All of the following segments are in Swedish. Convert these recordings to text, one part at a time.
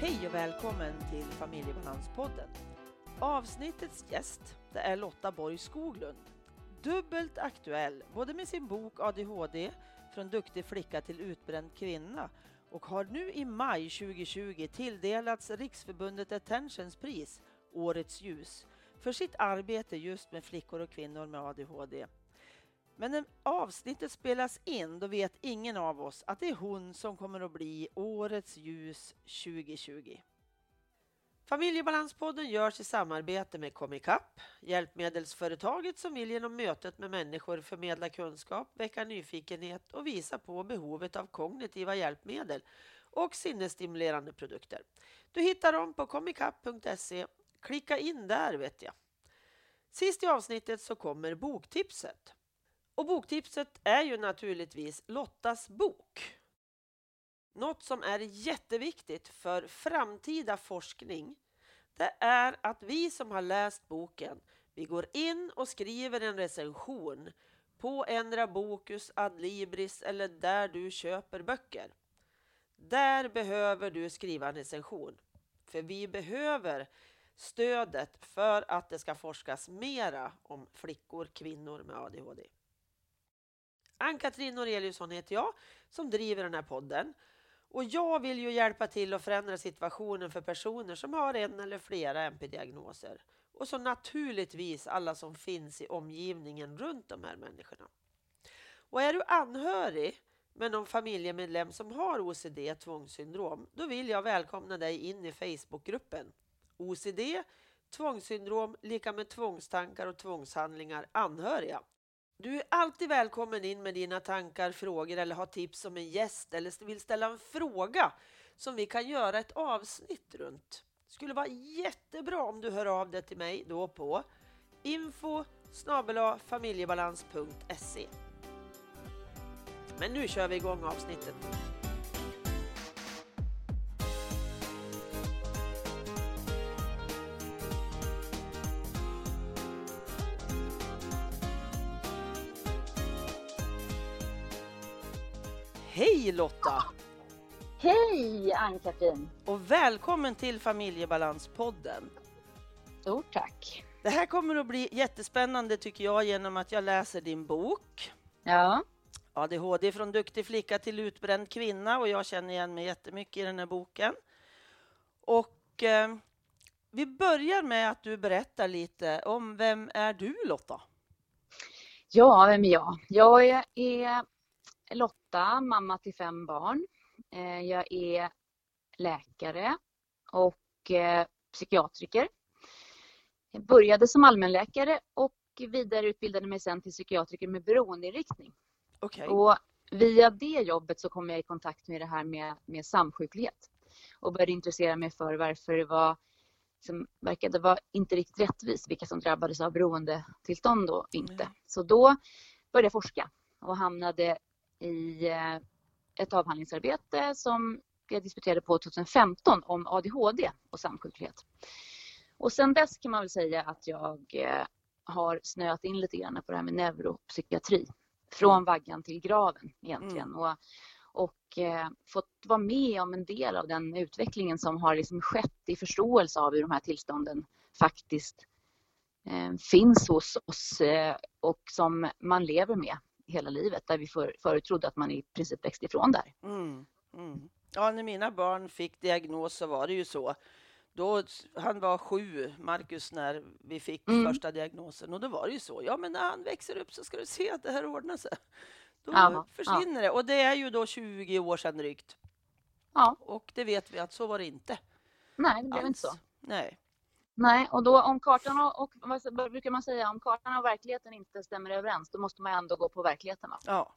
Hej och välkommen till Familjebalanspodden. Avsnittets gäst det är Lotta Borg Skoglund. Dubbelt aktuell, både med sin bok ADHD, från duktig flicka till utbränd kvinna och har nu i maj 2020 tilldelats Riksförbundet Attentions pris, Årets ljus, för sitt arbete just med flickor och kvinnor med ADHD. Men när avsnittet spelas in, då vet ingen av oss att det är hon som kommer att bli Årets ljus 2020. Familjebalanspodden görs i samarbete med Comicap, hjälpmedelsföretaget som vill genom mötet med människor förmedla kunskap, väcka nyfikenhet och visa på behovet av kognitiva hjälpmedel och sinnesstimulerande produkter. Du hittar dem på comicap.se. Klicka in där vet jag. Sist i avsnittet så kommer boktipset. Och boktipset är ju naturligtvis Lottas bok. Något som är jätteviktigt för framtida forskning det är att vi som har läst boken vi går in och skriver en recension på Endra Bokus, Adlibris eller där du köper böcker. Där behöver du skriva en recension. För vi behöver stödet för att det ska forskas mera om flickor, kvinnor med ADHD. Ann-Katrin Noreliusson heter jag som driver den här podden. Och jag vill ju hjälpa till att förändra situationen för personer som har en eller flera MP-diagnoser. Och så naturligtvis alla som finns i omgivningen runt de här människorna. Och är du anhörig med någon familjemedlem som har OCD, tvångssyndrom, då vill jag välkomna dig in i Facebookgruppen. OCD, tvångssyndrom, lika med tvångstankar och tvångshandlingar, anhöriga. Du är alltid välkommen in med dina tankar, frågor eller har tips om en gäst eller vill ställa en fråga som vi kan göra ett avsnitt runt. Det skulle vara jättebra om du hör av dig till mig då på info familjebalans.se. Men nu kör vi igång avsnittet. Hej Lotta! Hej Ann-Katrin! Och välkommen till Familjebalanspodden. Stort tack! Det här kommer att bli jättespännande tycker jag genom att jag läser din bok. Ja. ADHD från duktig flicka till utbränd kvinna och jag känner igen mig jättemycket i den här boken. Och eh, vi börjar med att du berättar lite om vem är du Lotta? Ja, vem är jag? Jag är, är Lotta, mamma till fem barn. Eh, jag är läkare och eh, psykiatriker. Jag började som allmänläkare och vidareutbildade mig sen till psykiatriker med beroendeinriktning. Okay. Och via det jobbet så kom jag i kontakt med det här med, med samsjuklighet och började intressera mig för varför det var som verkade vara inte riktigt rättvist vilka som drabbades av beroendetillstånd och inte. Så då började jag forska och hamnade i eh, ett avhandlingsarbete som jag disputerade på 2015 om ADHD och samsjuklighet. Och sen dess kan man väl säga att jag eh, har snöat in lite grann på det här med neuropsykiatri. Från vaggan till graven egentligen. Mm. Och, och eh, fått vara med om en del av den utvecklingen som har liksom skett i förståelse av hur de här tillstånden faktiskt eh, finns hos oss eh, och som man lever med hela livet där vi för, förut trodde att man i princip växte ifrån där. Mm, mm. Ja, när mina barn fick diagnos så var det ju så. Då, han var sju, Marcus, när vi fick mm. första diagnosen och då var det ju så. Ja, men när han växer upp så ska du se att det här ordnar sig. Då Aha, försvinner ja. det och det är ju då 20 år sedan drygt. Ja. Och det vet vi att så var det inte. Nej, det blev inte så. Nej. Nej, och då om kartan och, och vad brukar man säga, om kartan och verkligheten inte stämmer överens, då måste man ändå gå på verkligheten. Va? Ja.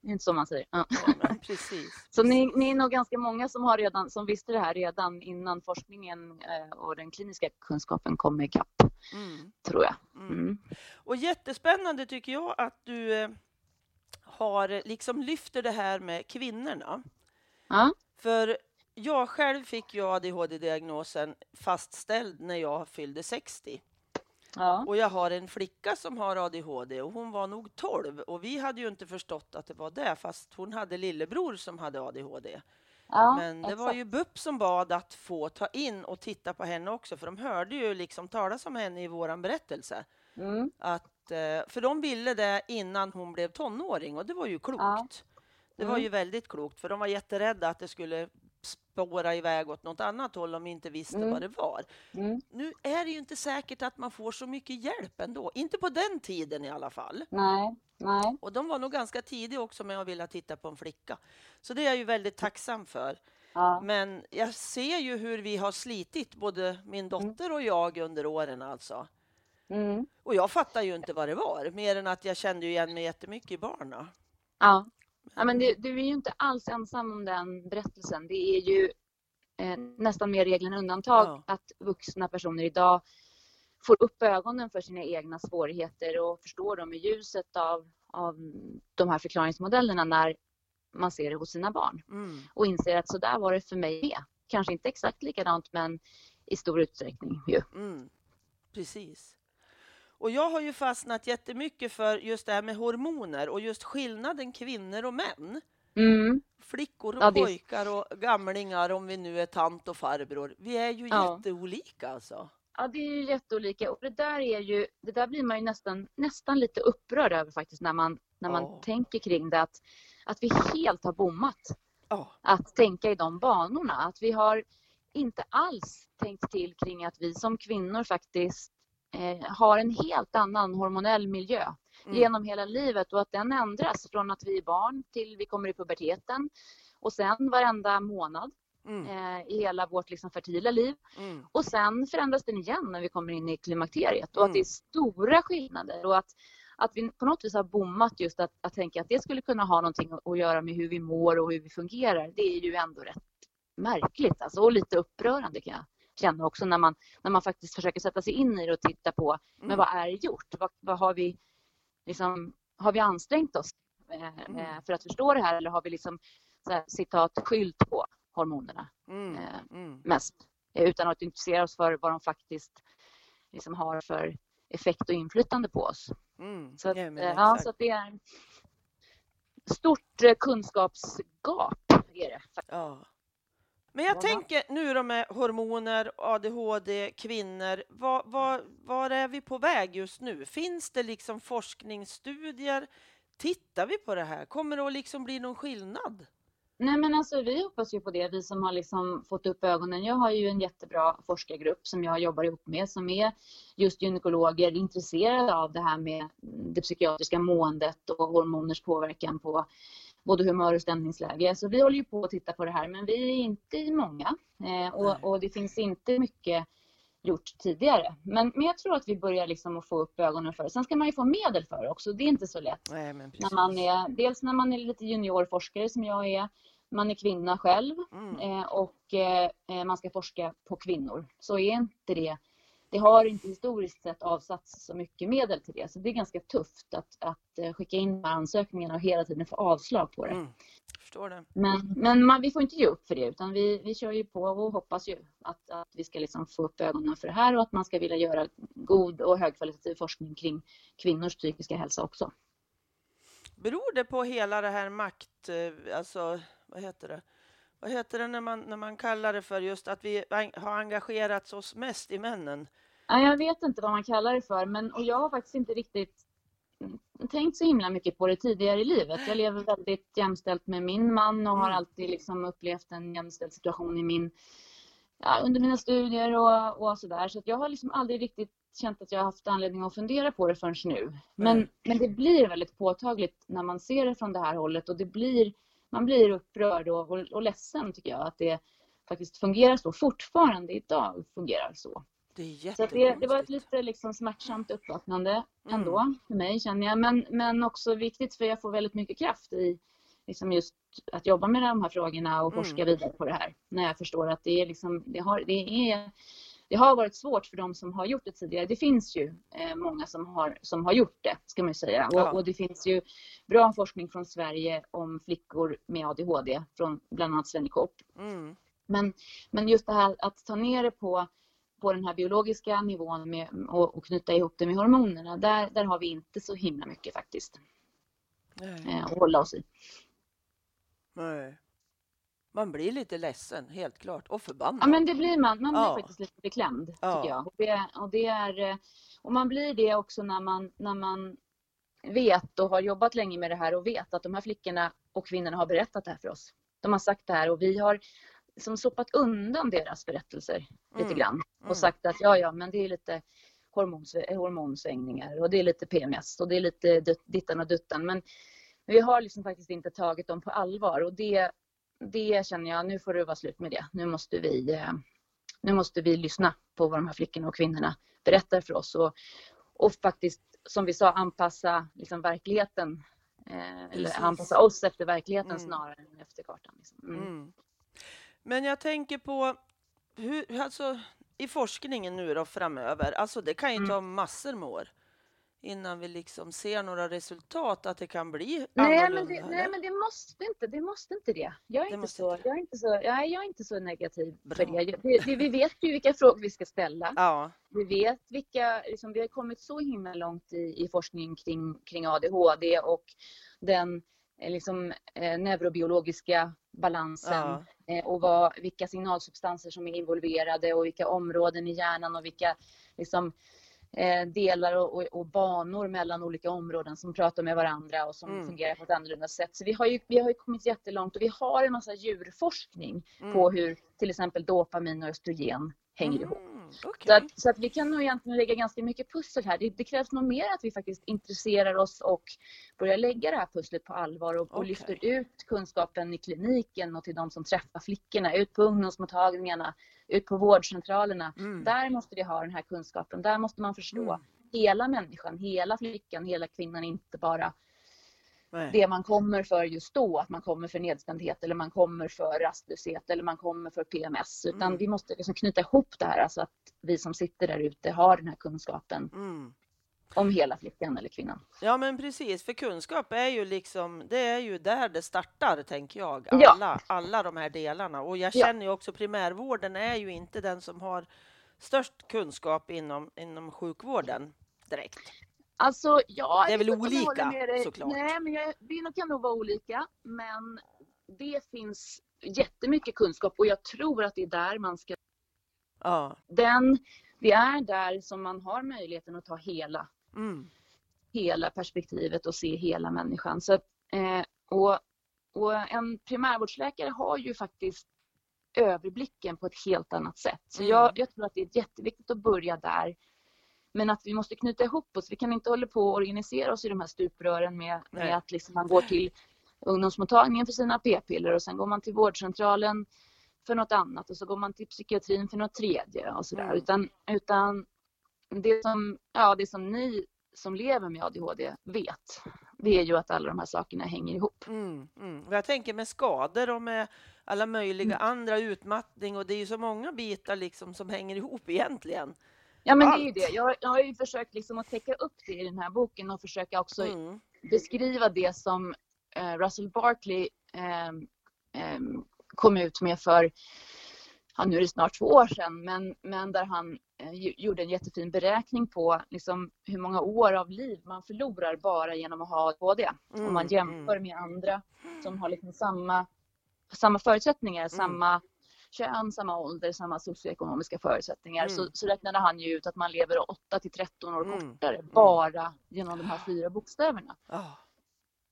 Det är inte så man säger. Ja. ja precis. så ni, ni, är nog ganska många som, har redan, som visste det här redan innan forskningen eh, och den kliniska kunskapen kom ikapp, mm. tror jag. Mm. Mm. Och jättespännande tycker jag att du eh, har liksom lyfter det här med kvinnorna. Ja. För jag själv fick ju ADHD-diagnosen fastställd när jag fyllde 60. Ja. Och jag har en flicka som har ADHD och hon var nog 12 och vi hade ju inte förstått att det var det fast hon hade lillebror som hade ADHD. Ja, Men det var exakt. ju BUP som bad att få ta in och titta på henne också, för de hörde ju liksom talas om henne i våran berättelse. Mm. Att, eh, för de ville det innan hon blev tonåring och det var ju klokt. Ja. Det var Mm. ju väldigt klokt, för de var jätterädda att det skulle spåra iväg åt något annat håll om de inte visste Mm. vad det var. Mm. Nu är det ju inte säkert att man får så mycket hjälp ändå. Inte på den tiden i alla fall. Nej, nej. Och de var nog ganska tidiga också med att vilja titta på en flicka. Så det är jag ju väldigt tacksam för. Ja. Men jag ser ju hur vi har slitit, både min dotter och jag under åren alltså. Mm. Och jag fattar ju inte vad det var, mer än att jag kände igen mig jättemycket i barna. Ja. Ja men det, du är ju inte alls ensam om den berättelsen. Det är ju eh, nästan mer regel än undantag Ja. att vuxna personer idag får upp ögonen för sina egna svårigheter och förstår dem i ljuset av, av de här förklaringsmodellerna när man ser det hos sina barn Mm. och inser att så där var det för mig med. Kanske inte exakt likadant men i stor utsträckning ju. Mm. Precis. Och jag har ju fastnat jättemycket för just det här med hormoner och just skillnaden kvinnor och män. Mm. Flickor och Ja, pojkar och gamlingar, om vi nu är tant och farbror. Vi är ju Ja. jätteolika alltså. Ja, det är ju jätteolika och det där är ju, det där blir man ju nästan, nästan lite upprörd över faktiskt när man, när man Ja. tänker kring det att, att vi helt har bommat Ja. att tänka i de banorna. Att vi har inte alls tänkt till kring att vi som kvinnor faktiskt har en helt annan hormonell miljö Mm. genom hela livet och att den ändras från att vi är barn till vi kommer i puberteten och sen varenda månad Mm. eh, i hela vårt liksom, fertila liv. Mm. Och sen förändras den igen när vi kommer in i klimakteriet och att det Mm. är stora skillnader och att, att vi på något vis har bommat just att, att tänka att det skulle kunna ha någonting att, att göra med hur vi mår och hur vi fungerar. Det är ju ändå rätt märkligt alltså, och lite upprörande kan jag känna också när man, när man faktiskt försöker sätta sig in i det och titta på men Mm. vad är gjort? Vad, vad har vi liksom, har vi ansträngt oss eh, Mm. eh, för att förstå det här eller har vi liksom här, citat skylt på hormonerna? Mm. Eh, Mm. mest eh, utan att intressera oss för vad de faktiskt liksom har för effekt och inflytande på oss. Mm. Så att, Ja, men eh, ja, så att det är stort kunskapsgap. Är det. Ja. Men jag Ja. tänker nu då med hormoner, ADHD, kvinnor. Var, var, var är vi på väg just nu? Finns det liksom forskningsstudier? Tittar vi på det här? Kommer det att liksom bli någon skillnad? Nej men alltså vi hoppas ju på det, vi som har liksom fått upp ögonen. Jag har ju en jättebra forskargrupp som jag jobbar ihop med som är just gynekologer intresserade av det här med det psykiatriska måendet och hormoners påverkan på både humör och stämningsläge. Så vi håller ju på att titta på det här men vi är inte många eh, och, och det finns inte mycket gjort tidigare. Men, men jag tror att vi börjar liksom att få upp ögonen för det. Sen ska man ju få medel för det också, det är inte så lätt Nej, när man är, dels när man är lite juniorforskare som jag är, man är kvinna själv Mm. eh, och eh, man ska forska på kvinnor. Så är inte det, det har inte historiskt sett avsatts så mycket medel till det. Så det är ganska tufft att, att eh, skicka in ansökningarna och hela tiden få avslag på det. Mm. Förstår det. Men, men man, vi får inte ge upp för det utan vi, vi kör ju på och hoppas ju att, att vi ska liksom få upp ögonen för det här och att man ska vilja göra god och högkvalitativ forskning kring kvinnors psykiska hälsa också. Beror det på hela det här makt... eh, Alltså, vad heter det? Vad heter det när man, när man kallar det för just att vi har engagerat oss mest i männen? Ja, jag vet inte vad man kallar det för, men och jag har faktiskt inte riktigt tänkt så himla mycket på det tidigare i livet. Jag lever väldigt jämställt med min man och har Mm. alltid liksom upplevt en jämställd situation i min, ja, under mina studier och, och sådär. Så jag har liksom aldrig riktigt känt att jag har haft anledning att fundera på det förrän nu. Men, men det blir väldigt påtagligt när man ser det från det här hållet och det blir, man blir upprörd och, och, och ledsen tycker jag att det faktiskt fungerar så. Fortfarande idag fungerar så. Det Så det, det var ett lite liksom smärtsamt uppvaknande Mm. ändå för mig känner jag. Men, men också viktigt för jag får väldigt mycket kraft i liksom just att jobba med de här frågorna och Mm. forska vidare på det här. När jag förstår att det är liksom, det har, det är, det har varit svårt för de som har gjort det tidigare. Det finns ju eh, många som har, som har gjort det, ska man ju säga. Ja. Och, och det finns ju bra forskning från Sverige om flickor med ADHD från bland annat Sven Kopp. Mm. Men, men just det här att ta ner det på, på den här biologiska nivån med, och, och knyta ihop det med hormonerna, där, där har vi inte så himla mycket faktiskt Nej. eh, att hålla oss i. Nej. Man blir lite ledsen, helt klart, och förbannad. Ja, men det blir man. Man blir Ja. faktiskt lite beklämd, Ja. tycker jag. Och, det, och, det är, eh, och man blir det också när man, när man vet och har jobbat länge med det här och vet att de här flickorna och kvinnorna har berättat det här för oss. De har sagt det här och vi har som sopat undan deras berättelser lite Mm. grann och Mm. sagt att ja, ja, men det är lite hormonsv- hormonsvängningar och det är lite PMS och det är lite dittan och duttan. Men vi har liksom faktiskt inte tagit dem på allvar och det, det känner jag, nu får det vara slut med det. Nu måste vi, eh, nu måste vi lyssna på vad de här flickorna och kvinnorna berättar för oss och, och faktiskt, som vi sa, anpassa liksom verkligheten. Eh, eller anpassa oss efter verkligheten Mm. snarare än efter kartan. Liksom. Mm. Mm. Men jag tänker på hur, alltså, i forskningen nu då framöver, alltså det kan ju Mm. ta massor med år innan vi liksom ser några resultat, att det kan bli Nej men, annorlunda. det, eller? nej men det måste inte det. Måste inte det. Jag är, Det inte, så, inte. jag är, inte, så, jag är inte så negativ för Bra. det. det, det. Vi vet ju vilka frågor vi ska ställa. Ja, Vi vet vilka, liksom, vi har kommit så himla långt i, i forskning kring, kring ADHD och den eh, liksom, eh, neurobiologiska balansen ja, eh, och vad, vilka signalsubstanser som är involverade och vilka områden i hjärnan och vilka liksom, delar och, och, och banor mellan olika områden som pratar med varandra och som Mm. fungerar på ett annorlunda sätt. Så vi har, ju, vi har ju kommit jättelångt och vi har en massa djurforskning på Mm. hur till exempel dopamin och östrogen hänger ihop. Mm, okej. Så att, så att vi kan nog egentligen lägga ganska mycket pussel här. Det, det krävs nog mer att vi faktiskt intresserar oss och börjar lägga det här pusslet på allvar och, och Okej. lyfter ut kunskapen i kliniken och till de som träffar flickorna, ut på ungdomsmottagningarna, ut på vårdcentralerna. Mm. Där måste vi ha den här kunskapen. Där måste man förstå Mm. hela människan, hela flickan, hela kvinnan, inte bara Nej. det man kommer för just då, att man kommer för nedstämdhet eller man kommer för rastlöshet eller man kommer för PMS. Utan Mm. vi måste liksom knyta ihop det här så att vi som sitter där ute har den här kunskapen Mm. om hela flickan eller kvinnan. Ja men precis, för kunskap är ju liksom, det är ju där det startar tänker jag. Ja. Alla, alla de här delarna. Och jag Ja. känner ju också primärvården är ju inte den som har störst kunskap inom, inom sjukvården direkt. Alltså, ja, Det är väl olika, såklart. Nej, men jag, det kan nog vara olika. Men det finns jättemycket kunskap och jag tror att det är där man ska... Ja. Den, det är där som man har möjligheten att ta hela Mm. hela perspektivet och se hela människan. Så, eh, och, och en primärvårdsläkare har ju faktiskt överblicken på ett helt annat sätt. Så Mm. jag, jag tror att det är jätteviktigt att börja där. Men att vi måste knyta ihop oss. Vi kan inte hålla på och organisera oss i de här stuprören med, med att liksom man går till ungdomsmottagningen för sina p-piller och sen går man till vårdcentralen för något annat och så går man till psykiatrin för något tredje och sådär. Mm. Utan, utan det, som, ja, det som ni som lever med ADHD vet, det är ju att alla de här sakerna hänger ihop. Mm, mm. Jag tänker med skador och med alla möjliga Mm. andra utmattning och det är ju så många bitar liksom som hänger ihop egentligen. Ja men det är ju Allt. det. Jag, jag har ju försökt liksom att täcka upp det i den här boken och försöka också Mm. beskriva det som eh, Russell Barkley eh, kom ut med för, ja, nu är det snart två år sedan, men, men där han eh, gjorde en jättefin beräkning på liksom, hur många år av liv man förlorar bara genom att ha ADHD. Mm, Om man jämför med andra som har liksom samma, samma förutsättningar, samma kön, samma ålder, samma socioekonomiska förutsättningar. Mm. Så, så räknade han ju ut att man lever 8 till 13 år Mm, kortare bara genom de här fyra bokstäverna. Oh.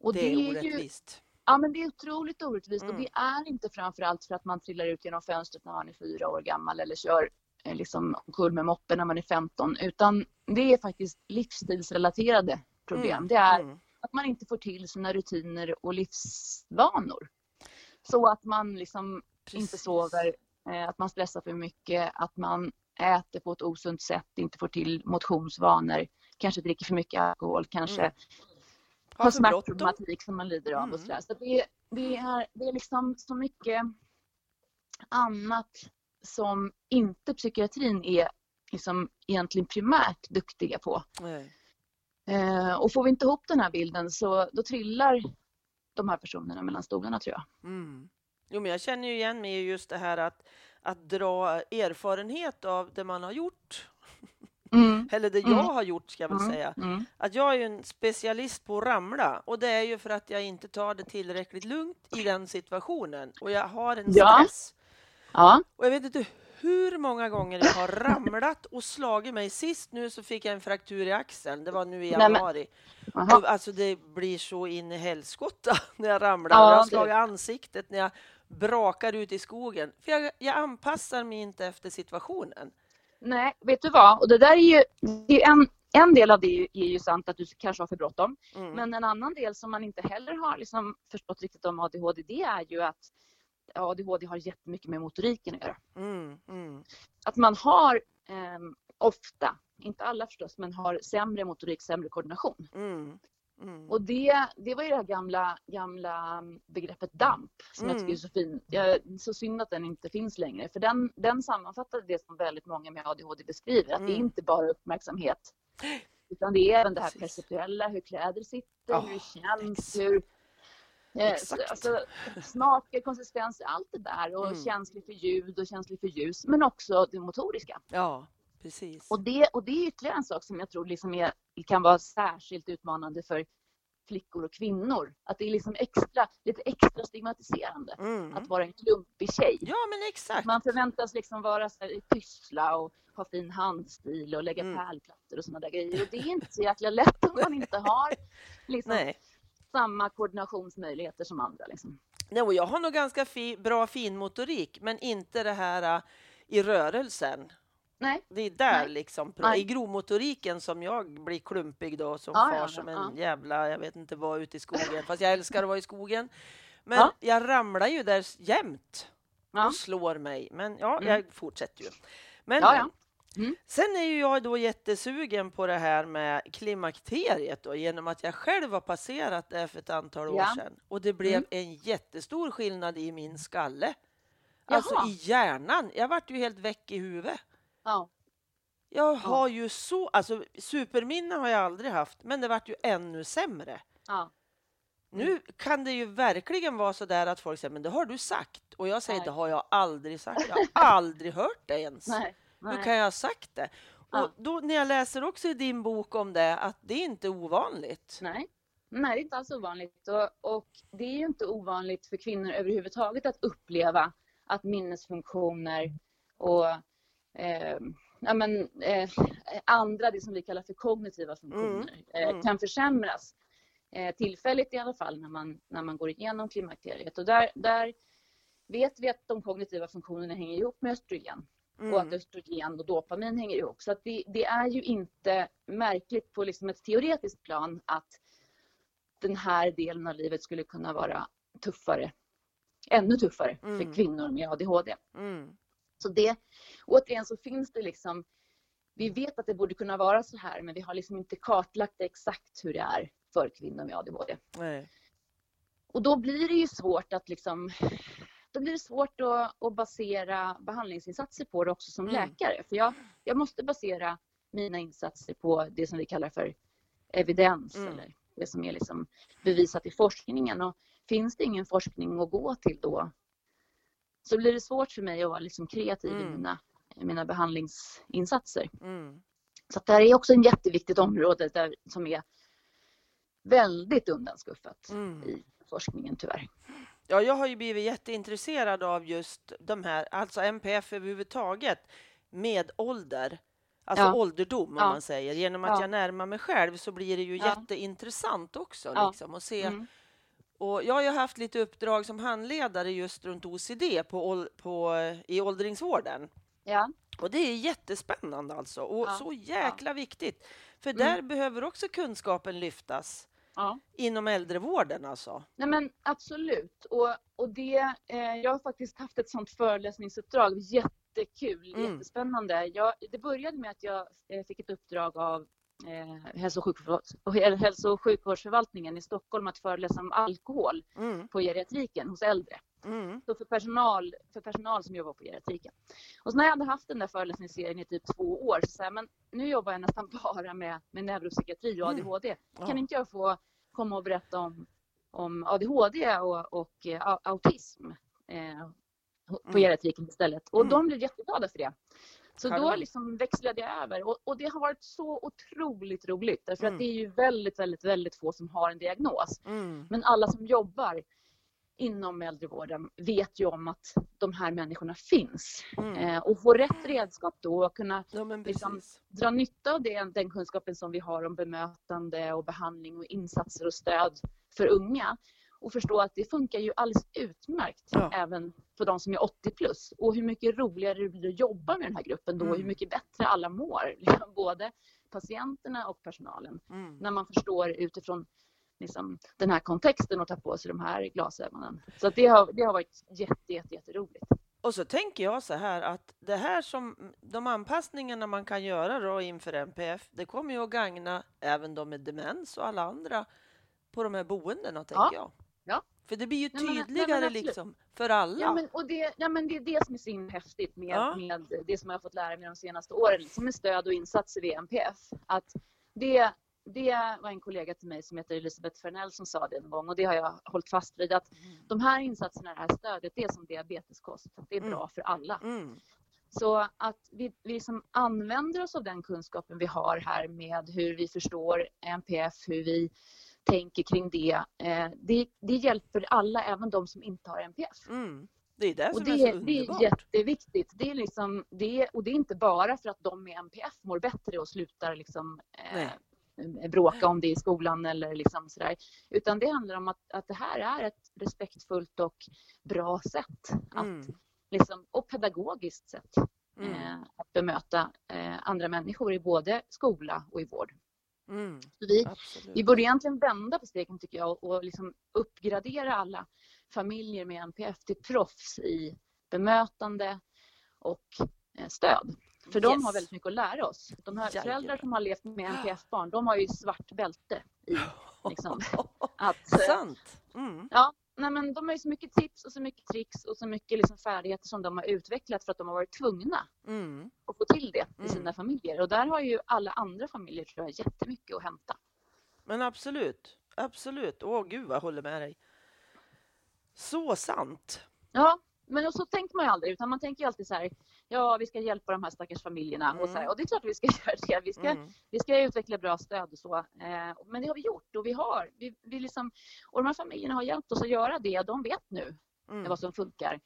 Och det är ju, orättvist. ja, men det är otroligt orättvist Mm. och det är inte framförallt för att man trillar ut genom fönstret när man är fyra år gammal eller kör liksom kul med moppen när man är 15 utan det är faktiskt livsstilsrelaterade problem. Mm, Det är mm. att man inte får till sina rutiner och livsvanor. Så att man liksom inte Precis. sover, eh, att man stressar för mycket, att man äter på ett osunt sätt, inte får till motionsvanor, kanske dricker för mycket alkohol, kanske Mm. har smärtproblematik som man lider av Mm. och sådär. Så det, det, är, det är liksom så mycket annat som inte psykiatrin är liksom egentligen primärt duktiga på. Eh, och får vi inte ihop den här bilden så då trillar de här personerna mellan stolarna tror jag. Mm. Jo, men jag känner ju igen mig i just det här att, att dra erfarenhet av det man har gjort Mm. Eller det jag Mm. har gjort ska jag väl Mm. säga. Mm. Att jag är ju en specialist på att ramla och det är ju för att jag inte tar det tillräckligt lugnt i den situationen och jag har en Ja. stress. Ja. Och jag vet inte hur många gånger jag har ramlat och slagit mig. Sist nu så fick jag en fraktur i axeln. Det var nu i januari. Alltså det blir så in i helskotta när jag ramlar. Ja, jag har slagit ansiktet när jag brakar ut i skogen. För jag, jag anpassar mig inte efter situationen. Nej, vet du vad? Och det där är ju, det är en, en del av det är ju, är ju sant att du kanske har för bråttom. Mm. Men en annan del som man inte heller har liksom förstått riktigt om ADHD, det är ju att ADHD har jättemycket med motoriken att göra. Mm, mm, Att man har ehm, ofta, inte alla förstås, men har sämre motorik, sämre koordination. mm, mm. Och det, det var ju det här gamla, gamla begreppet DAMP som jag Mm. tycker är så fin. Jag, så synd att den inte finns längre. För den, den sammanfattade det som väldigt många med ADHD beskriver. Att det är Mm. inte bara uppmärksamhet. Utan det är även det här perceptuella, hur kläder sitter, Ja, hur det känns, ex- hur eh, exakt. alltså, smaker, konsistenser, allt det där. Och Mm. känslig för ljud och känslig för ljus. Men också det motoriska. Ja, precis. Och det, och det är ytterligare en sak som jag tror liksom är, kan vara särskilt utmanande för flickor och kvinnor. Att det är liksom extra, lite extra stigmatiserande Mm. att vara en klumpig tjej. Ja, men exakt. Man förväntas liksom vara så här, pyssla och ha fin handstil och lägga Mm. pärlplattor och sådana där grejer. Och det är inte så jäkla lätt om man inte har liksom, samma koordinationsmöjligheter som andra. Liksom. Nej, och jag har nog ganska fi, bra finmotorik, men inte det här uh, i rörelsen. Nej. Det är där Nej. liksom, Nej. i grovmotoriken som jag blir klumpig då som Ja, far ja, som en ja. jävla, jag vet inte vad, ute i skogen. Fast jag älskar att vara i skogen. Men Ja. jag ramlar ju där jämt och slår mig. Men ja, Mm. jag fortsätter ju. Men Ja, ja. Mm. sen är ju jag då jättesugen på det här med klimakteriet då, genom att jag själv har passerat det för ett antal år Ja. sedan. Och det blev Mm. en jättestor skillnad i min skalle. Alltså Jaha. i hjärnan. Jag vart ju helt väck i huvudet. Ja. Jag har ju så, alltså superminne har jag aldrig haft, men det vart ju ännu sämre. Ja. Nu kan det ju verkligen vara så där att folk säger, men det har du sagt. Och jag säger, Nej. det har jag aldrig sagt. Jag har aldrig hört det ens. Nej. Hur Nej. kan jag ha sagt det? Ja. Och då när jag läser också i din bok om det, att det är inte ovanligt. Nej. Nej, det är inte alls ovanligt. Och, och det är ju inte ovanligt för kvinnor överhuvudtaget att uppleva att minnesfunktioner och eh, ja, men, eh, andra, det som vi kallar för kognitiva funktioner, eh, mm. kan försämras. Eh, tillfälligt i alla fall när man, när man går igenom klimakteriet. Och där, där vet vi att de kognitiva funktionerna hänger ihop med östrogen och att Mm. östrogen och dopamin hänger ihop. Så att det, det är ju inte märkligt på liksom ett teoretiskt plan att den här delen av livet skulle kunna vara tuffare, ännu tuffare Mm. för kvinnor med ADHD. Mm. Så det, återigen så finns det liksom, vi vet att det borde kunna vara så här men vi har liksom inte kartlagt exakt hur det är för kvinnor med ADHD. Nej. Och då blir det ju svårt att liksom då blir det svårt att, att basera behandlingsinsatser på det också som Mm. läkare. För jag, jag måste basera mina insatser på det som vi kallar för evidens Mm. eller det som är liksom bevisat i forskningen. Och finns det ingen forskning att gå till då så blir det svårt för mig att vara liksom kreativ Mm. i mina behandlingsinsatser. Mm. Så det här är också ett jätteviktigt område där, som är väldigt undanskuffat Mm. i forskningen tyvärr. Ja, jag har ju blivit jätteintresserad av just de här, alltså MPF överhuvudtaget, med ålder. Alltså Ja. ålderdom om Ja. man säger. Genom att Ja. jag närmar mig själv så blir det ju Ja. jätteintressant också. Ja. Liksom, att se. Mm. Och jag har ju haft lite uppdrag som handledare just runt OCD på, på, i åldringsvården. Ja, Och det är jättespännande alltså. Och Ja. så jäkla viktigt. För Mm. där behöver också kunskapen lyftas ja. inom äldrevården alltså. Nej men absolut. Och, och det, eh, jag har faktiskt haft ett sånt föreläsningsuppdrag. Jättekul, Mm. jättespännande. Jag, det började med att jag eh, fick ett uppdrag av eh, hälso, och sjukvårds, eller hälso och sjukvårdsförvaltningen i Stockholm att föreläsa om alkohol Mm, på geriatriken hos äldre. Mm, Så för personal, för personal som jobbar på geriatriken. Och så när jag hade haft den där föreläsningsserien i typ två år så sa jag, men nu jobbar jag nästan bara med, med neuropsykiatri och Mm. ADHD. Ja. Kan inte jag få komma och berätta om, om ADHD och, och au- autism eh, på Mm. geriatriken istället? Och Mm. de blev jätteglada för det. Så Kanon. då liksom växlade jag över och, och det har varit så otroligt roligt därför Mm. att det är ju väldigt, väldigt, väldigt få som har en diagnos. Mm. Men alla som jobbar inom äldrevården vet ju om att de här människorna finns. Mm. Eh, och få rätt redskap då och kunna Ja, liksom- dra nytta av det, den kunskapen som vi har om bemötande och behandling och insatser och stöd för unga och förstå att det funkar ju alldeles utmärkt Ja. även för de som är 80 plus och hur mycket roligare det blir att jobba med den här gruppen då och hur Mm. mycket bättre alla mår, liksom, både patienterna och personalen Mm. när man förstår utifrån liksom, den här kontexten och tar på sig de här glasögonen. Så det, har, det har varit jätte, jätte, jätteroligt. Och så tänker jag så här att det här som de anpassningarna man kan göra då inför NPF, det kommer ju att gagna även de med demens och alla andra på de här boendena, tänker jag. Ja. För det blir ju Nej, men- nej, men tydligare absolut. liksom för alla. Ja, men, och det, ja, men det är det som är så häftigt med, Ja. med det som jag har fått lära mig de senaste åren, liksom med stöd och insatser vid NPF. Att det, det var en kollega till mig som heter Elisabeth Fernell som sa det en gång och det har jag hållit fast vid att de här insatserna, det här stödet, det är som diabeteskost. Det är Mm. bra för alla. Mm. Så att vi, vi som använder oss av den kunskapen vi har här med hur vi förstår NPF, hur vi tänker kring det, eh, det, det hjälper alla, även de som inte har NPF. Mm. Det är det Och som det, är så det är jätteviktigt. Det är liksom, det, och det är inte bara för att de med NPF mår bättre och slutar liksom, eh, bråka om det i skolan eller liksom sådär. Utan det handlar om att, att det här är ett respektfullt och bra sätt att, Mm. liksom, och pedagogiskt sätt Mm. eh, att bemöta eh, andra människor i både skola och i vård. Mm. Vi, Absolut. vi borde egentligen vända på steken tycker jag och, och liksom uppgradera alla familjer med NPF till proffs i bemötande och eh, stöd. För de Yes. har väldigt mycket att lära oss. De här Jajamän. föräldrar som har levt med NPF-barn, de har ju svart bälte i liksom, att... eh, Sant. Mm. Ja, nej men de har ju så mycket tips och så mycket tricks och så mycket liksom färdigheter som de har utvecklat för att de har varit tvungna Mm. att få till det i Mm. sina familjer. Och där har ju alla andra familjer tror jag jättemycket att hämta. Men absolut, absolut. Åh gud vad jag håller med dig. Så sant. Ja, men och så tänker man ju aldrig, utan man tänker ju alltid så här, ja vi ska hjälpa de här stackars familjerna och så här, Mm. och det är klart att vi ska göra det. Vi ska, Mm. vi ska utveckla bra stöd och så. Eh, men det har vi gjort och vi har, vi, vi liksom, och de här familjerna har hjälpt oss att göra det. De vet nu Mm. vad som funkar.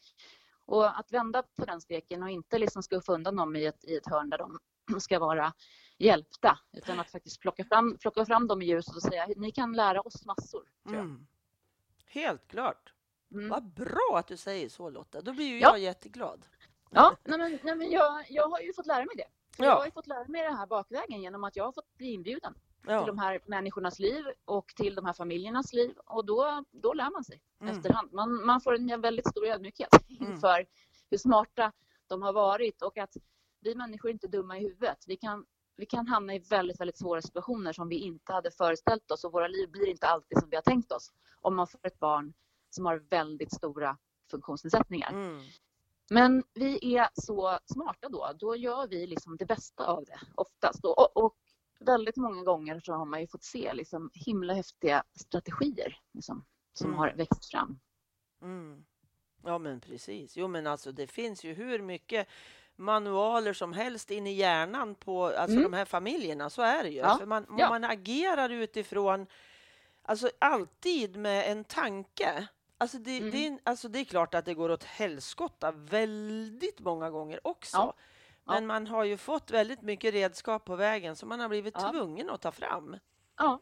Och att vända på den steken och inte liksom skuffa undan dem i ett, i ett hörn där de ska vara hjälpta, utan att faktiskt plocka fram, plocka fram dem i ljuset och säga, ni kan lära oss massor. Mm. Helt klart. Mm. Vad bra att du säger så Lotta. Då blir ju Ja. jag jätteglad. Ja, nej men, nej men jag, jag har ju fått lära mig det. Jag Ja. har ju fått lära mig det här bakvägen genom att jag har fått bli inbjuden till Ja. de här människornas liv och till de här familjernas liv och då, då lär man sig Mm. efterhand. Man, man får en väldigt stor ödmjukhet Mm. inför hur smarta de har varit och att vi människor är inte dumma i huvudet. Vi kan, vi kan hamna i väldigt, väldigt svåra situationer som vi inte hade föreställt oss och våra liv blir inte alltid som vi har tänkt oss om man får ett barn som har väldigt stora funktionsnedsättningar. Mm. Men vi är så smarta då. Då gör vi liksom det bästa av det oftast. Och, och väldigt många gånger så har man ju fått se liksom himla häftiga strategier liksom, som Mm. har växt fram. Mm. Ja men precis. Jo men alltså det finns ju hur mycket manualer som helst in i hjärnan på alltså Mm. de här familjerna. Så är det ju. Ja, För man, ja. man agerar utifrån, alltså alltid med en tanke. Alltså det, Mm. det, är, alltså det är klart att det går åt helskotta väldigt många gånger också. Ja. Men Ja. man har ju fått väldigt mycket redskap på vägen som man har blivit Ja. tvungen att ta fram. Ja.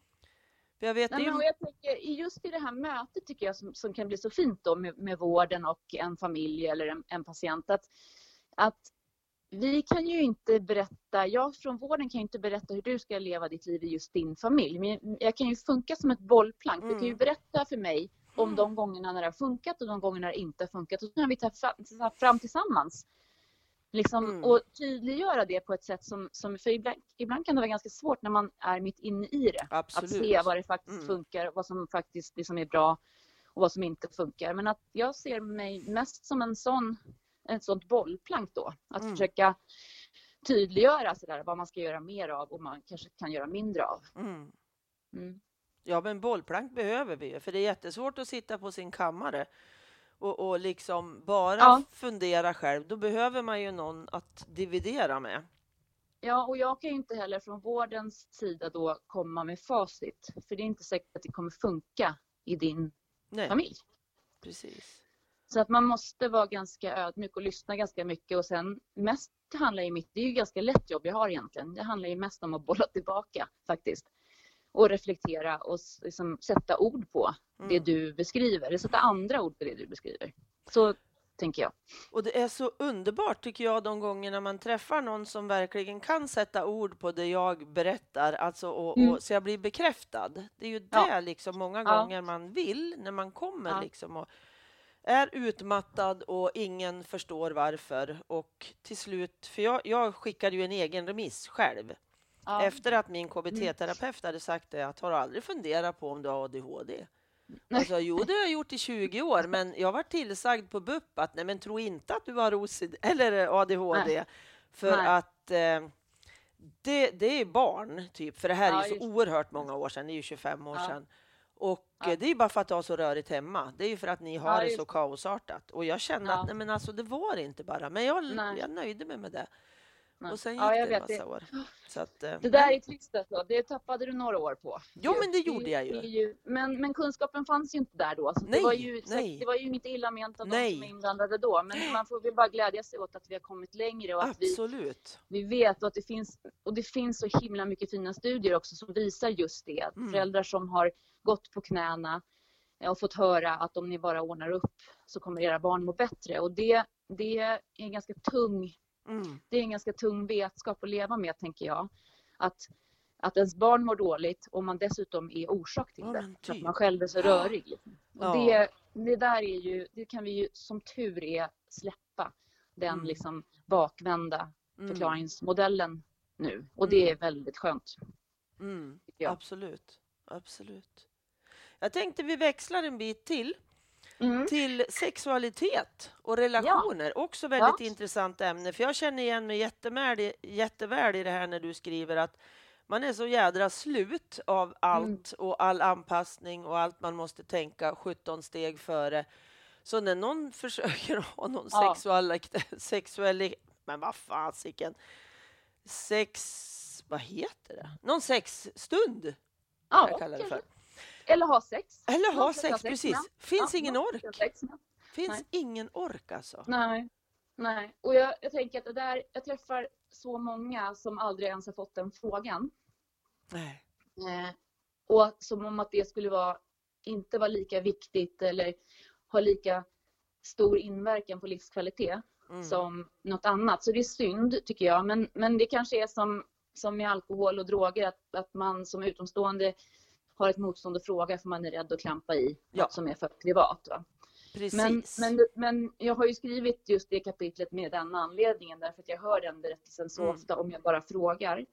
För jag vet, Nej, är men, ju... jag tänker, just i det här mötet tycker jag som, som kan bli så fint då med, med vården och en familj eller en, en patient att, att vi kan ju inte berätta, jag från vården kan ju inte berätta hur du ska leva ditt liv i just din familj. Men jag kan ju funka som ett bollplank. Du kan ju Mm. berätta för mig om de gångerna när det har funkat och de gångerna när det inte har funkat. Och så kan vi ta fram tillsammans. Liksom, Mm. Och tydliggöra det på ett sätt som, som för ibland, ibland kan det vara ganska svårt när man är mitt inne i det. Absolut. Att se vad det faktiskt Mm. funkar, vad som faktiskt liksom är bra och vad som inte funkar. Men att jag ser mig mest som en sån, ett sånt bollplank då. Att Mm. försöka tydliggöra så där, vad man ska göra mer av och man kanske kan göra mindre av. Mm. Ja, men bollplank behöver vi ju, för det är jättesvårt att sitta på sin kammare och, och liksom bara Ja. fundera själv, då behöver man ju någon att dividera med. Ja, och jag kan ju inte heller från vårdens sida då komma med facit. För det är inte säkert att det kommer funka i din Nej, familj. precis. Så att man måste vara ganska ödmjuk och lyssna ganska mycket och sen mest handlar ju mitt, det är ju ganska lätt jobb jag har egentligen. Det handlar ju mest om att bolla tillbaka faktiskt. Och reflektera och liksom sätta ord på det Mm. du beskriver. Eller sätta andra ord på det du beskriver. Så tänker jag. Och det är så underbart tycker jag de gångerna man träffar någon som verkligen kan sätta ord på det jag berättar, alltså och, Mm. och, så jag blir bekräftad. Det är ju Ja. det liksom många Ja. gånger man vill när man kommer Ja. liksom och är utmattad och ingen förstår varför. Och till slut, för jag, jag skickade ju en egen remiss själv Ja. efter att min KBT-terapeut hade sagt det, att har du aldrig funderat på om du har ADHD? Nej. Alltså, jo, det har jag gjort i 20 år, men jag var tillsagd på BUP att nej, men tro inte att du har OCD, eller ADHD, för Nej. att eh, det, det är barn, typ, för det här Ja, är ju så oerhört många år sedan, det är ju 25 år Ja. sedan. Och Ja. eh, det är bara för att du har så rörigt hemma. Det är ju för att ni har Ja, det så kaosartat. Och jag kände att nej, men alltså, det var inte bara, men jag, Nej. jag nöjde mig med det. Nej. Och sen gick Ja, jag det en vet det. massa år. Så att, eh, Det där är trist alltså. Det tappade du några år på. Jo, men det gjorde jag ju. Men, men kunskapen fanns ju inte där då. Så Nej, det, var ju, nej. det var ju inget illa ment av de som är inblandade då. Men man får väl bara glädja sig åt att vi har kommit längre och att vi, Absolut. vi vet och att det finns, och det finns så himla mycket fina studier också som visar just det. Mm. Föräldrar som har gått på knäna eh, och fått höra att om ni bara ordnar upp så kommer era barn må bättre. Och det, det är en ganska tung Mm. det är en ganska tung vetskap att leva med, tänker jag. Att, att ens barn mår dåligt och man dessutom är orsak till det. För att typ. man själv är så rörig. liksom. Och Ja. det, det där är ju, det kan vi ju som tur är släppa. Den Mm. liksom bakvända Mm. förklaringsmodellen nu. Och det är väldigt skönt. Mm. Absolut. Absolut. Jag tänkte vi växlar en bit till. Mm. Till sexualitet och relationer. Också väldigt Ja. intressant ämne. För jag känner igen mig jätteväl, jätteväl i det här när du skriver att man är så jädra slut av allt Mm. och all anpassning och allt man måste tänka 17 steg före. Så när någon försöker ha någon Ja. sexuell, sexuell, men vad fasiken, sex, vad heter det? Någon sexstund Ja, jag kallar det för. Eller ha sex. Eller ha sex, ha precis. med. Finns Ja, ingen ork. sex. Finns Nej. ingen ork alltså. Nej. Nej. Och jag, jag tänker att det där, jag träffar så många som aldrig ens har fått den frågan. Nej. Eh, och som om att det skulle vara, inte vara lika viktigt eller ha lika stor inverkan på livskvalitet Mm. som något annat. Så det är synd tycker jag. Men, men det kanske är som, som med alkohol och droger att, att man som utomstående har ett motstånd att fråga för man är rädd att klampa i Ja. något som är för privat. Va? Precis. Men, men, men jag har ju skrivit just det kapitlet med den anledningen därför att jag hör den berättelsen så Mm. ofta om jag bara frågar.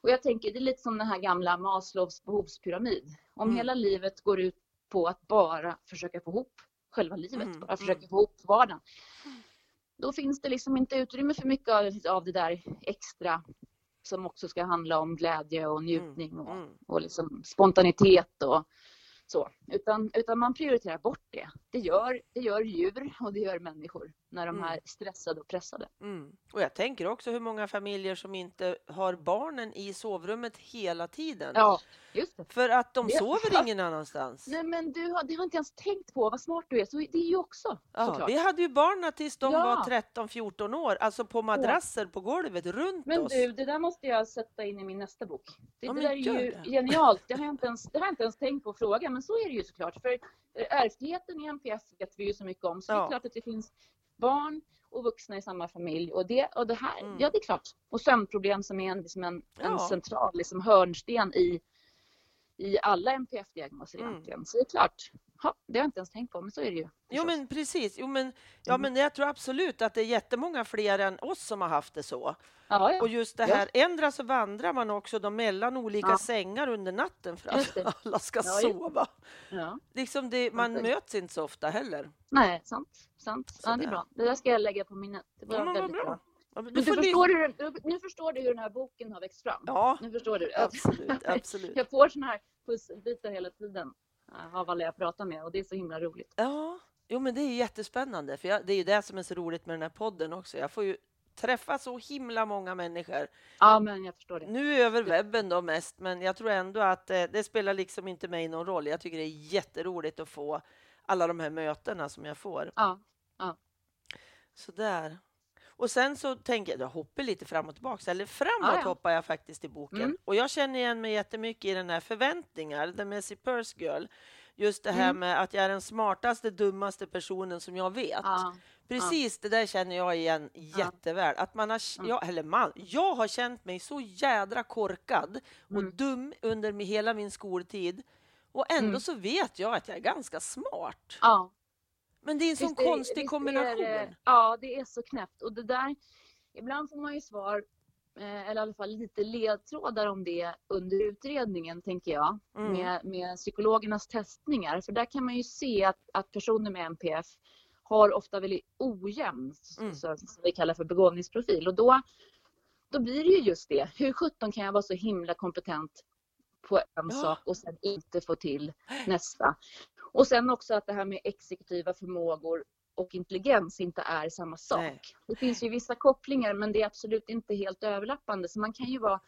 Och jag tänker det är lite som den här gamla Maslows behovspyramid. Om Mm. hela livet går ut på att bara försöka få ihop själva livet, Mm, bara försöka mm. få ihop vardagen. Då finns det liksom inte utrymme för mycket av, av det där extra som också ska handla om glädje och njutning och, Mm. och liksom spontanitet och så. Utan, utan man prioriterar bort det. Det gör, det gör djur och det gör människor när de Mm. är stressade och pressade. Mm. Och jag tänker också hur många familjer som inte har barnen i sovrummet hela tiden. Ja, just det. För att de Det- sover ingen annanstans. Nej men du har, det har inte ens tänkt på vad smart du är. Så det är ju också Ja, såklart. vi hade ju barnen tills de Ja. var 13-14 år, alltså på madrasser på golvet runt Men oss. du, det där måste jag sätta in i min nästa bok. Det, Ja, det men där är ju det. genialt. Det har, jag inte ens, det har jag inte ens tänkt på att fråga, men så är det ju såklart. För eh, ärftligheten i NPF vet vi ju så mycket om. Så det Ja. är klart att det finns barn och vuxna i samma familj. Och det, och det här, Mm. ja det är klart. Och sömnproblem som är en, liksom en, en Ja. central liksom hörnsten i, i alla NPF-diagnoser Mm. egentligen. Så det är klart. Ha, det har jag inte ens tänkt på, men så är det ju. Jo förstås. men precis, jo, men, ja, Mm. men jag tror absolut att det är jättemånga fler än oss som har haft det så. ja, ja. Och just det Ja. här, ändra så vandrar man också de mellan olika Ja. sängar under natten för att alla ska sova. Liksom det, man Exakt. möts inte så ofta heller. Nej, sant. sant. Ja, det är bra. Det där ska jag lägga på minnet. Det var väldigt bra. bra. Ja, men Men Du förstår hur, du- nu förstår du hur den här boken har växt fram. Ja, Nu förstår du. absolut, absolut. Jag får såna här pusselbitar hela tiden av alla jag pratar med och det är så himla roligt. Ja, Jo, men det är jättespännande, för jag, det är ju det som är så roligt med den här podden också. Jag får ju träffa så himla många människor. Ja, men jag förstår det. Nu över webben då mest, men jag tror ändå att eh, det spelar liksom inte mig någon roll. Jag tycker det är jätteroligt att få alla de här mötena som jag får. Ja, ja. Så där. Och sen så tänker jag, jag hoppar lite fram och tillbaka, eller framåt Ja, ja. hoppar jag faktiskt i boken. Mm. Och jag känner igen mig jättemycket i den här förväntningar, The Messy Purse Girl. Just det här Mm. med att jag är den smartaste, dummaste personen som jag vet. ja. Precis det där känner jag igen jätteväl. Att man har, jag, eller man, jag har känt mig så jädra korkad och Mm. dum under hela min skoltid. Och ändå Mm. så vet jag att jag är ganska smart. ja. Men det är en sån konstig kombination. Är, det- ja, det är så knäppt. Och det där, ibland får man ju svar, eh, eller i alla fall lite ledtrådar om det under utredningen, tänker jag, Mm. med, med psykologernas testningar. För där kan man ju se att, att personer med NPF har ofta väldigt ojämn, Mm. så, som vi kallar för begåvningsprofil. Och då, då blir det ju just det. Hur sjutton kan jag vara så himla kompetent på en Ja. sak och sen inte få till nästa? Och sen också att det här med exekutiva förmågor och intelligens inte är samma sak. Nej. Det finns ju vissa kopplingar men det är absolut inte helt överlappande. Så man kan ju vara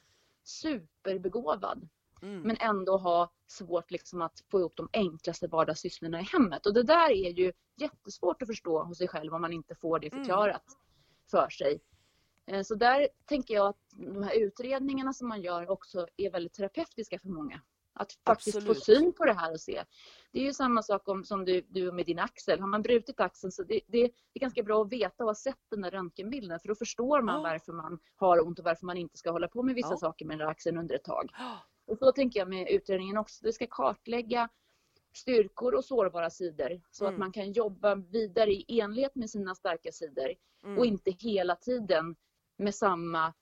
superbegåvad Mm. men ändå ha svårt liksom att få ihop de enklaste vardagssysslorna i hemmet. Och det där är ju jättesvårt att förstå hos sig själv om man inte får det Mm. förklarat för sig. Eh, Så där tänker jag att de här utredningarna som man gör också är väldigt terapeutiska för många. Att faktiskt Absolut. få syn på det här och se. Det är ju samma sak om, som du, du med din axel. Har man brutit axeln så det, det, det är ganska bra att veta och ha sett den där röntgenbilden för då förstår man Ja. varför man har ont och varför man inte ska hålla på med vissa Ja. saker med den där axeln under ett tag. Ja. Och så tänker jag med utredningen också. Det ska kartlägga styrkor och sårbara sidor så Mm. att man kan jobba vidare i enlighet med sina starka sidor Mm. och inte hela tiden med samma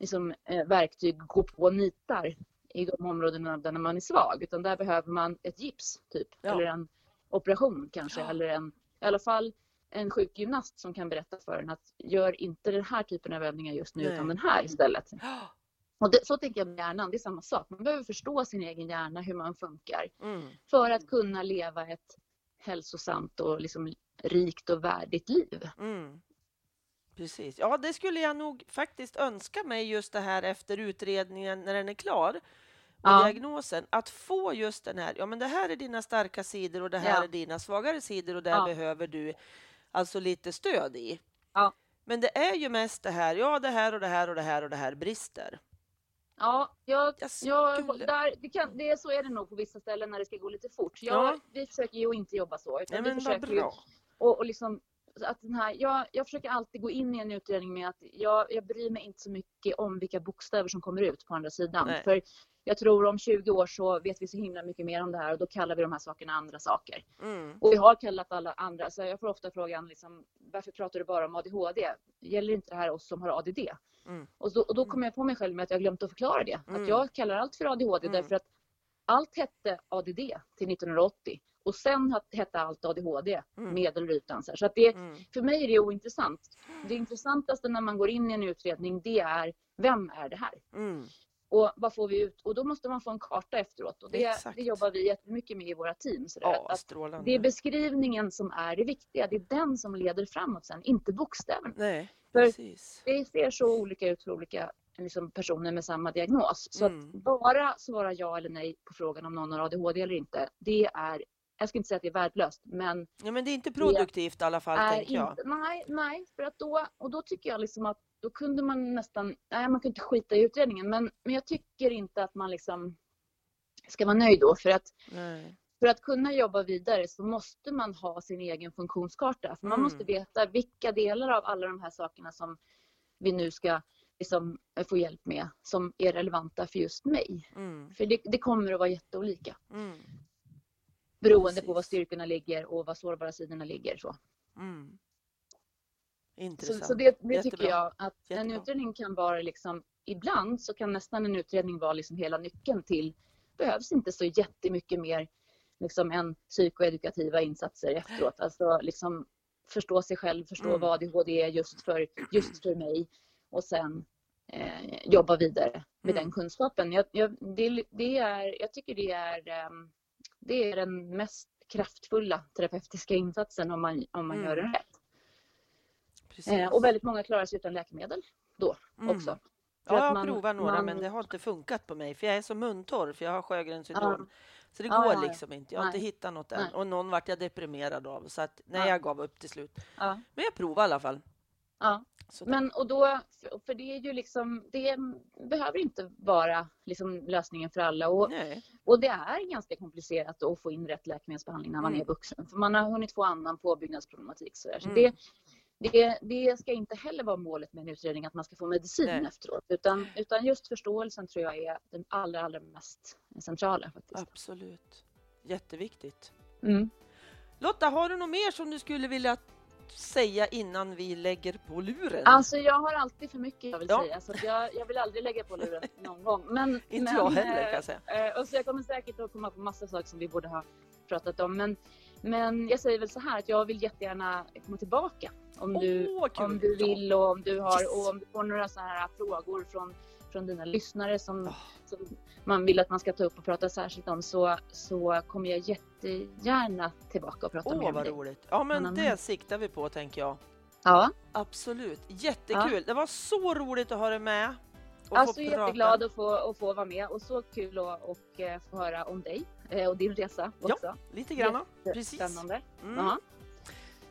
liksom, eh, verktyg gå på nitar i de områdena där man är svag. Utan där behöver man ett gips typ. Ja. Eller en operation kanske. Ja. Eller en, i alla fall en sjukgymnast som kan berätta för en att gör inte den här typen av övningar just nu Nej. utan den här istället. Och det, så tänker jag med hjärnan, det är samma sak. Man behöver förstå sin egen hjärna, hur man funkar. Mm. För att kunna leva ett hälsosamt och liksom rikt och värdigt liv. Mm. Precis. Ja, det skulle jag nog faktiskt önska mig just det här efter utredningen när den är klar. Ja. diagnosen, att få just den här, ja men det här är dina starka sidor och det här Ja. är dina svagare sidor och där Ja. behöver du alltså lite stöd i. Men det är ju mest det här, ja det här och det här och det här och det här brister. Ja, jag, Jag där, det kan, det, så är det nog på vissa ställen när det ska gå lite fort. Jag, Ja. Vi försöker ju inte jobba så. Utan Nej, vi försöker ju, och, och liksom, att den här, jag, jag försöker alltid gå in i en utredning med att jag, jag bryr mig inte så mycket om vilka bokstäver som kommer ut på andra sidan. Nej. För jag tror om 20 år så vet vi så himla mycket mer om det här och då kallar vi de här sakerna andra saker. Mm. Och vi har kallat alla andra, så jag får ofta frågan liksom, varför pratar du bara om ADHD? Gäller inte det här oss som har ADD? Mm. Och, då, och då kommer jag på mig själv med att jag glömt att förklara det. Mm. Att jag kallar allt för ADHD Mm. därför att allt hette ADD till 1980 och sen hette allt ADHD, Mm. medelrutan. Så, här. så att det, Mm. för mig är det ointressant. Det intressantaste när man går in i en utredning det är vem är det här? Mm. Och vad får vi ut? Och då måste man få en karta efteråt och det, det jobbar vi jättemycket med i våra team. Så Ja, att strålande. det är beskrivningen som är det viktiga. Det är den som leder framåt sen, inte bokstäverna. Nej, För- precis. Det ser så olika ut för olika liksom, personer med samma diagnos. Så Mm. att bara svara ja eller nej på frågan om någon har ADHD eller inte, det är, jag ska inte säga att det är värdelöst, men Ja, men det är inte produktivt i alla fall, tänker jag. inte, nej, nej, för att då, och då tycker jag liksom att då kunde man nästan, nej man kan inte skita i utredningen, men, men jag tycker inte att man liksom ska vara nöjd då, för att Nej. för att kunna jobba vidare så måste man ha sin egen funktionskarta. För man Mm. måste veta vilka delar av alla de här sakerna som vi nu ska liksom få hjälp med som är relevanta för just mig. Mm. För det, det kommer att vara jätteolika Mm. beroende på Precis. var styrkorna ligger och var sårbara sidorna ligger. Så, Mm. Så, Intressant. så det, det Jättebra. tycker jag att en Jättebra. utredning kan vara liksom, ibland så kan nästan en utredning vara liksom hela nyckeln till, behövs inte så jättemycket mer liksom än psykoedukativa insatser efteråt. Alltså liksom förstå sig själv, förstå Mm. vad ADHD är just för, just för mig och sen eh, jobba vidare med Mm. den kunskapen. Jag, jag, det, det är, jag tycker det är, ehm, det är den mest kraftfulla terapeutiska insatsen om man, om man Mm. gör den rätt. Precis. Eh, och väldigt många klarar sig utan läkemedel då Mm. också. För Ja, jag man- provat några man- men det har inte funkat på mig för jag är så muntorr för jag har Sjögrens syndrom. Så det Ja, går ja, ja. liksom inte. Jag har inte Nej. hittat något än. Nej. Och någon vart jag deprimerad av så att nej, Ja. jag gav upp till slut. Ja, Men jag provade i alla fall. ja. Men och då, för det är ju liksom, det behöver inte vara liksom lösningen för alla. Och, nej. och det är ganska komplicerat att få in rätt läkemedelsbehandling när man Mm. är vuxen. För man har hunnit få annan påbyggnadsproblematik. Så, där. så Mm. det, det, det ska inte heller vara målet med en utredning att man ska få medicin Nej. efteråt. Utan, utan just förståelsen tror jag är den allra, allra mest centrala faktiskt. Absolut. Jätteviktigt. Mm. Lotta, har du något mer som du skulle vilja säga innan vi lägger på luren? Alltså jag har alltid för mycket jag vill Ja. säga så jag, jag vill aldrig lägga på luren någon gång. Men, Inte men, jag heller eh, kan jag säga. Eh, och så jag kommer säkert att komma på massa saker som vi borde ha pratat om. Men, men jag säger väl så här att jag vill jättegärna komma tillbaka. Om du, Åh, kul. om du vill och om du har Yes. och om du får några så här frågor från, från dina lyssnare som, Ah. som man vill att man ska ta upp och prata särskilt om så, så kommer jag jättegärna tillbaka och prata Åh, mer med vad dig. roligt. Ja, men det siktar vi på tänker jag. Ja, Absolut. Jättekul. Det var så roligt att ha dig med. Och alltså få jätteglad att få, att få vara med och så kul att och, eh, få höra om dig eh, och din resa Ja, också. Lite grann. Precis. Spännande. Mm. Ja.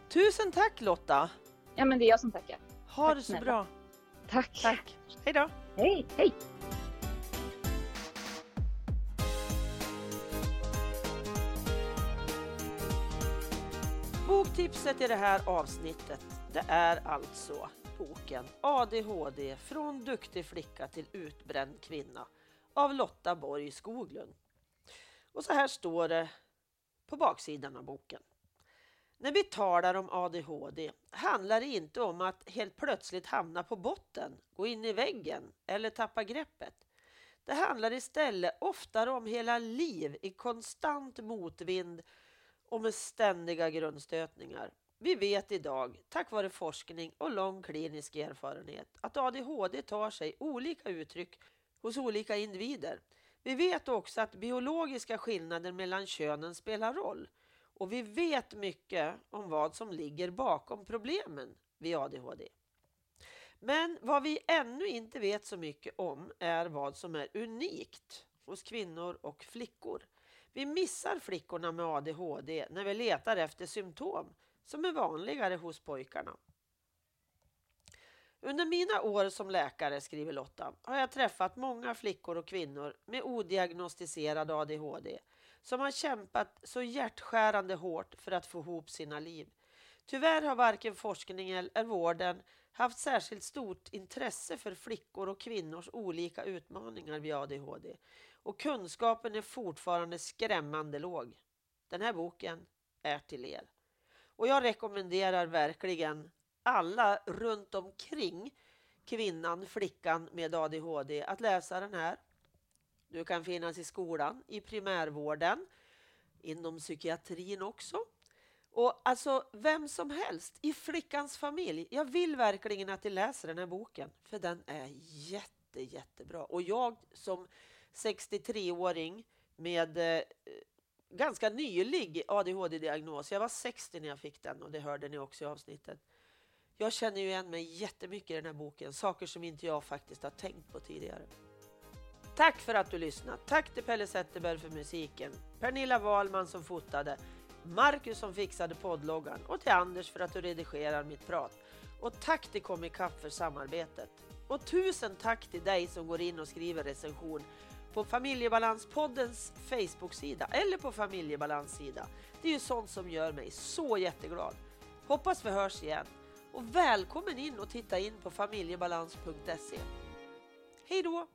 Tusen tack Lotta. Ja, men det är jag som tackar. Ha Tack det så bra. Tack. Tack. Hej då. Hej, hej. Boktipset i det här avsnittet det är alltså boken ADHD från duktig flicka till utbränd kvinna av Lotta Borg Skoglund. Och så här står det på baksidan av boken. När vi talar om ADHD handlar det inte om att helt plötsligt hamna på botten, gå in i väggen eller tappa greppet. Det handlar istället oftare om hela liv i konstant motvind och med ständiga grundstötningar. Vi vet idag, tack vare forskning och lång klinisk erfarenhet, att ADHD tar sig olika uttryck hos olika individer. Vi vet också att biologiska skillnader mellan könen spelar roll och vi vet mycket om vad som ligger bakom problemen vid ADHD. Men vad vi ännu inte vet så mycket om är vad som är unikt hos kvinnor och flickor. Vi missar flickorna med ADHD när vi letar efter symptom som är vanligare hos pojkarna. Under mina år som läkare, skriver Lotta, har jag träffat många flickor och kvinnor med odiagnostiserad ADHD som har kämpat så hjärtskärande hårt för att få ihop sina liv. Tyvärr har varken forskningen eller vården haft särskilt stort intresse för flickor och kvinnors olika utmaningar vid ADHD och kunskapen är fortfarande skrämmande låg. Den här boken är till er. Och jag rekommenderar verkligen alla runt omkring kvinnan, flickan med ADHD att läsa den här. Du kan finnas i skolan, i primärvården, inom psykiatrin också. Och alltså vem som helst i flickans familj. Jag vill verkligen att ni läser den här boken för den är jätte, jättebra. Och jag som 63-åring med eh, ganska nylig ADHD-diagnos. Jag var 60 när jag fick den och det hörde ni också i avsnittet. Jag känner ju igen mig jättemycket i den här boken, saker som inte jag faktiskt har tänkt på tidigare. Tack för att du lyssnat. Tack till Pelle Zetterberg för musiken, Pernilla Wahlman som fotade, Marcus som fixade poddloggan och till Anders för att du redigerar mitt prat. Och tack till Comicap för samarbetet. Och tusen tack till dig som går in och skriver recension på Familjebalanspoddens Facebook-sida eller på familjebalanssida. Det är ju sånt som gör mig så jätteglad. Hoppas vi hörs igen. Och välkommen in och titta in på familjebalans.se. Hej då!